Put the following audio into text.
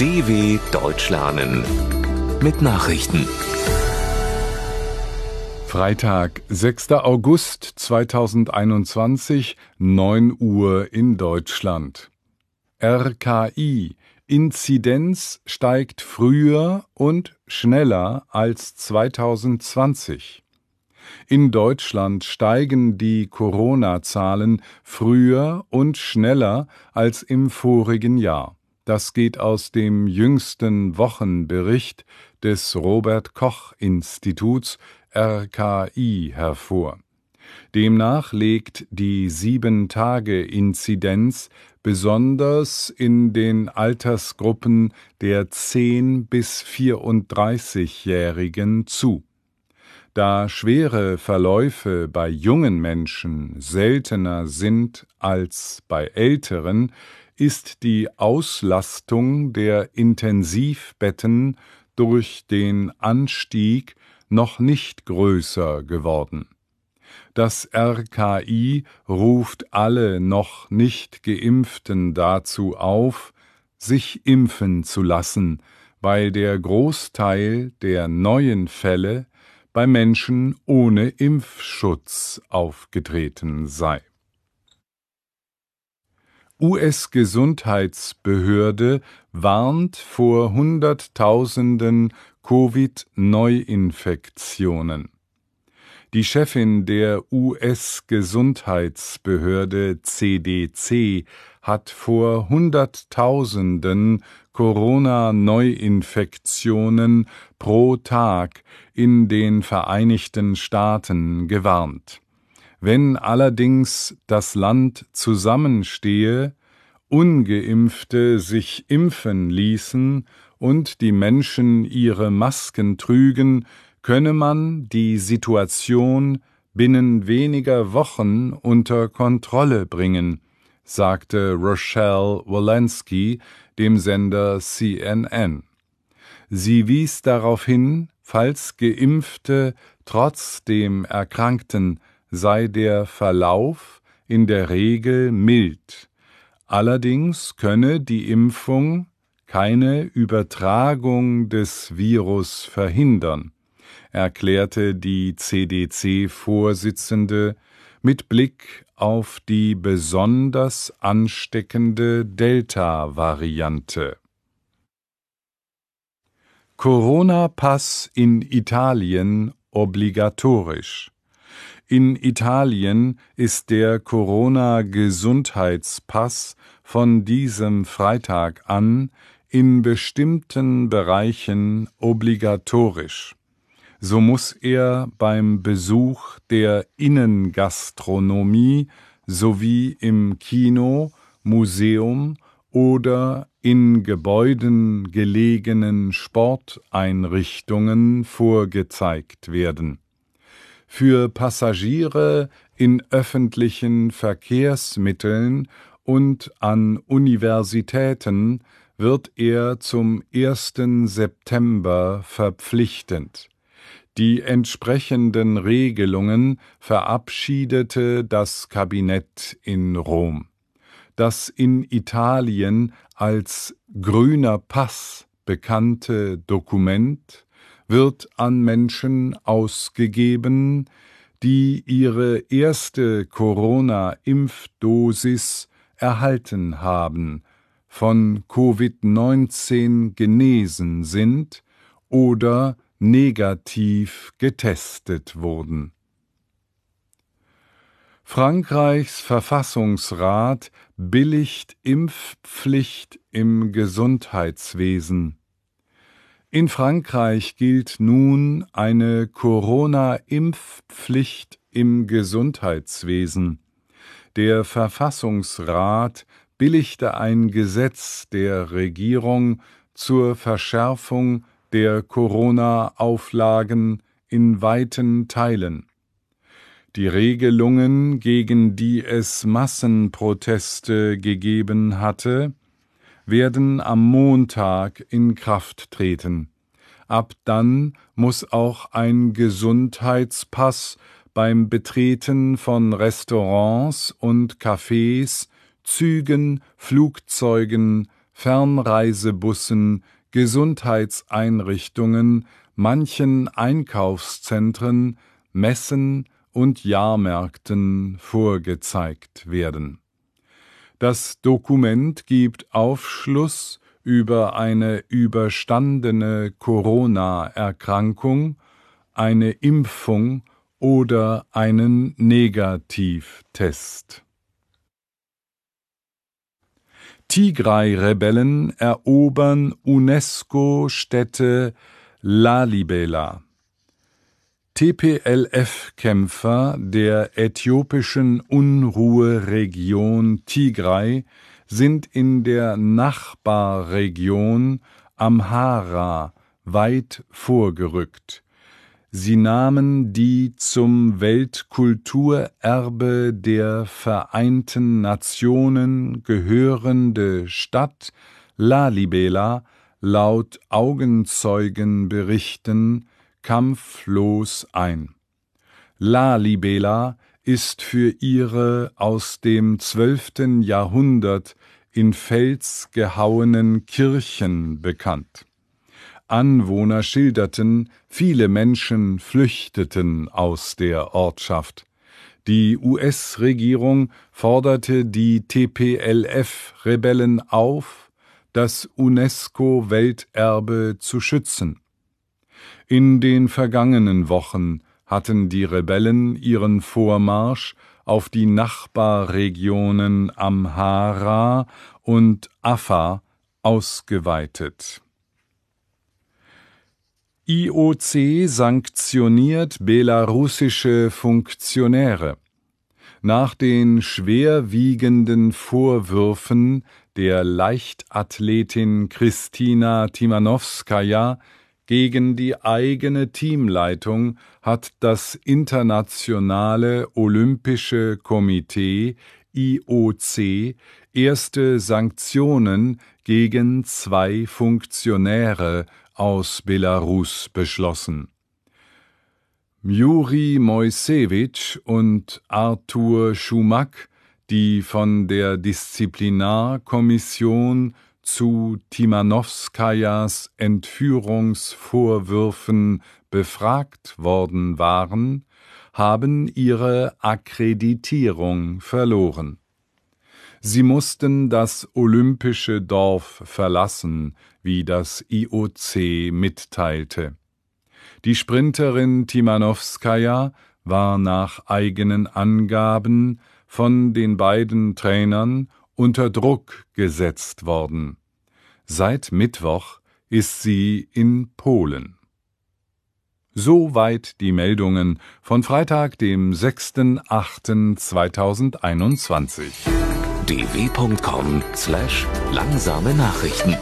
DW Deutsch lernen mit Nachrichten. Freitag, 6. August 2021, 9 Uhr in Deutschland. RKI Inzidenz steigt früher und schneller als 2020. In Deutschland steigen die Corona-Zahlen früher und schneller als im vorigen Jahr. Das geht aus dem jüngsten Wochenbericht des Robert Koch Instituts RKI hervor. Demnach legt die Sieben-Tage-Inzidenz besonders in den Altersgruppen der 10 bis 34-Jährigen zu. Da schwere Verläufe bei jungen Menschen seltener sind als bei älteren, ist die Auslastung der Intensivbetten durch den Anstieg noch nicht größer geworden. Das RKI ruft alle noch nicht geimpften dazu auf, sich impfen zu lassen, weil der Großteil der neuen Fälle bei Menschen ohne Impfschutz aufgetreten sei. US-Gesundheitsbehörde warnt vor Hunderttausenden Covid-Neuinfektionen. Die Chefin der US-Gesundheitsbehörde CDC hat vor Hunderttausenden Corona-Neuinfektionen pro Tag in den Vereinigten Staaten gewarnt. Wenn allerdings das Land zusammenstehe, ungeimpfte sich impfen ließen und die Menschen ihre Masken trügen, könne man die Situation binnen weniger Wochen unter Kontrolle bringen, sagte Rochelle Walensky dem Sender CNN. Sie wies darauf hin, falls Geimpfte trotzdem erkrankten, sei der Verlauf in der Regel mild. Allerdings könne die Impfung keine Übertragung des Virus verhindern, erklärte die CDC-Vorsitzende mit Blick auf die besonders ansteckende Delta-Variante. Corona-Pass in Italien obligatorisch. In Italien ist der Corona-Gesundheitspass von diesem Freitag an in bestimmten Bereichen obligatorisch. So muss er beim Besuch der Innengastronomie sowie im Kino, Museum oder in Gebäuden gelegenen Sporteinrichtungen vorgezeigt werden für Passagiere in öffentlichen Verkehrsmitteln und an Universitäten wird er zum 1. September verpflichtend. Die entsprechenden Regelungen verabschiedete das Kabinett in Rom. Das in Italien als grüner Pass bekannte Dokument wird an Menschen ausgegeben, die ihre erste Corona-Impfdosis erhalten haben, von Covid-19 genesen sind oder negativ getestet wurden. Frankreichs Verfassungsrat billigt Impfpflicht im Gesundheitswesen. In Frankreich gilt nun eine Corona-Impfpflicht im Gesundheitswesen. Der Verfassungsrat billigte ein Gesetz der Regierung zur Verschärfung der Corona-Auflagen in weiten Teilen. Die Regelungen, gegen die es Massenproteste gegeben hatte, werden am Montag in Kraft treten. Ab dann muss auch ein Gesundheitspass beim Betreten von Restaurants und Cafés, Zügen, Flugzeugen, Fernreisebussen, Gesundheitseinrichtungen, manchen Einkaufszentren, Messen und Jahrmärkten vorgezeigt werden. Das Dokument gibt Aufschluss über eine überstandene Corona-Erkrankung, eine Impfung oder einen Negativtest. Tigray-Rebellen erobern UNESCO-Stätte Lalibela. TPLF-Kämpfer der äthiopischen Unruheregion Tigray sind in der Nachbarregion Amhara weit vorgerückt. Sie nahmen die zum Weltkulturerbe der Vereinten Nationen gehörende Stadt Lalibela laut Augenzeugenberichten kampflos ein. Lalibela ist für ihre aus dem zwölften Jahrhundert in Fels gehauenen Kirchen bekannt. Anwohner schilderten, viele Menschen flüchteten aus der Ortschaft. Die US-Regierung forderte die TPLF-Rebellen auf, das UNESCO-Welterbe zu schützen. In den vergangenen Wochen hatten die Rebellen ihren Vormarsch auf die Nachbarregionen Amhara und Afar ausgeweitet. IOC sanktioniert belarussische Funktionäre. Nach den schwerwiegenden Vorwürfen der Leichtathletin Kristina Timanowskaja gegen die eigene Teamleitung hat das Internationale Olympische Komitee IOC erste Sanktionen gegen zwei Funktionäre aus Belarus beschlossen. Juri Moisewitsch und Arthur Schumack, die von der Disziplinarkommission zu Timanowskajas Entführungsvorwürfen befragt worden waren, haben ihre Akkreditierung verloren. Sie mussten das olympische Dorf verlassen, wie das IOC mitteilte. Die Sprinterin Timanowskaja war nach eigenen Angaben von den beiden Trainern unter Druck gesetzt worden. Seit Mittwoch ist sie in Polen. Soweit die Meldungen von Freitag, dem 6.8.2021. dw.com/langsame Nachrichten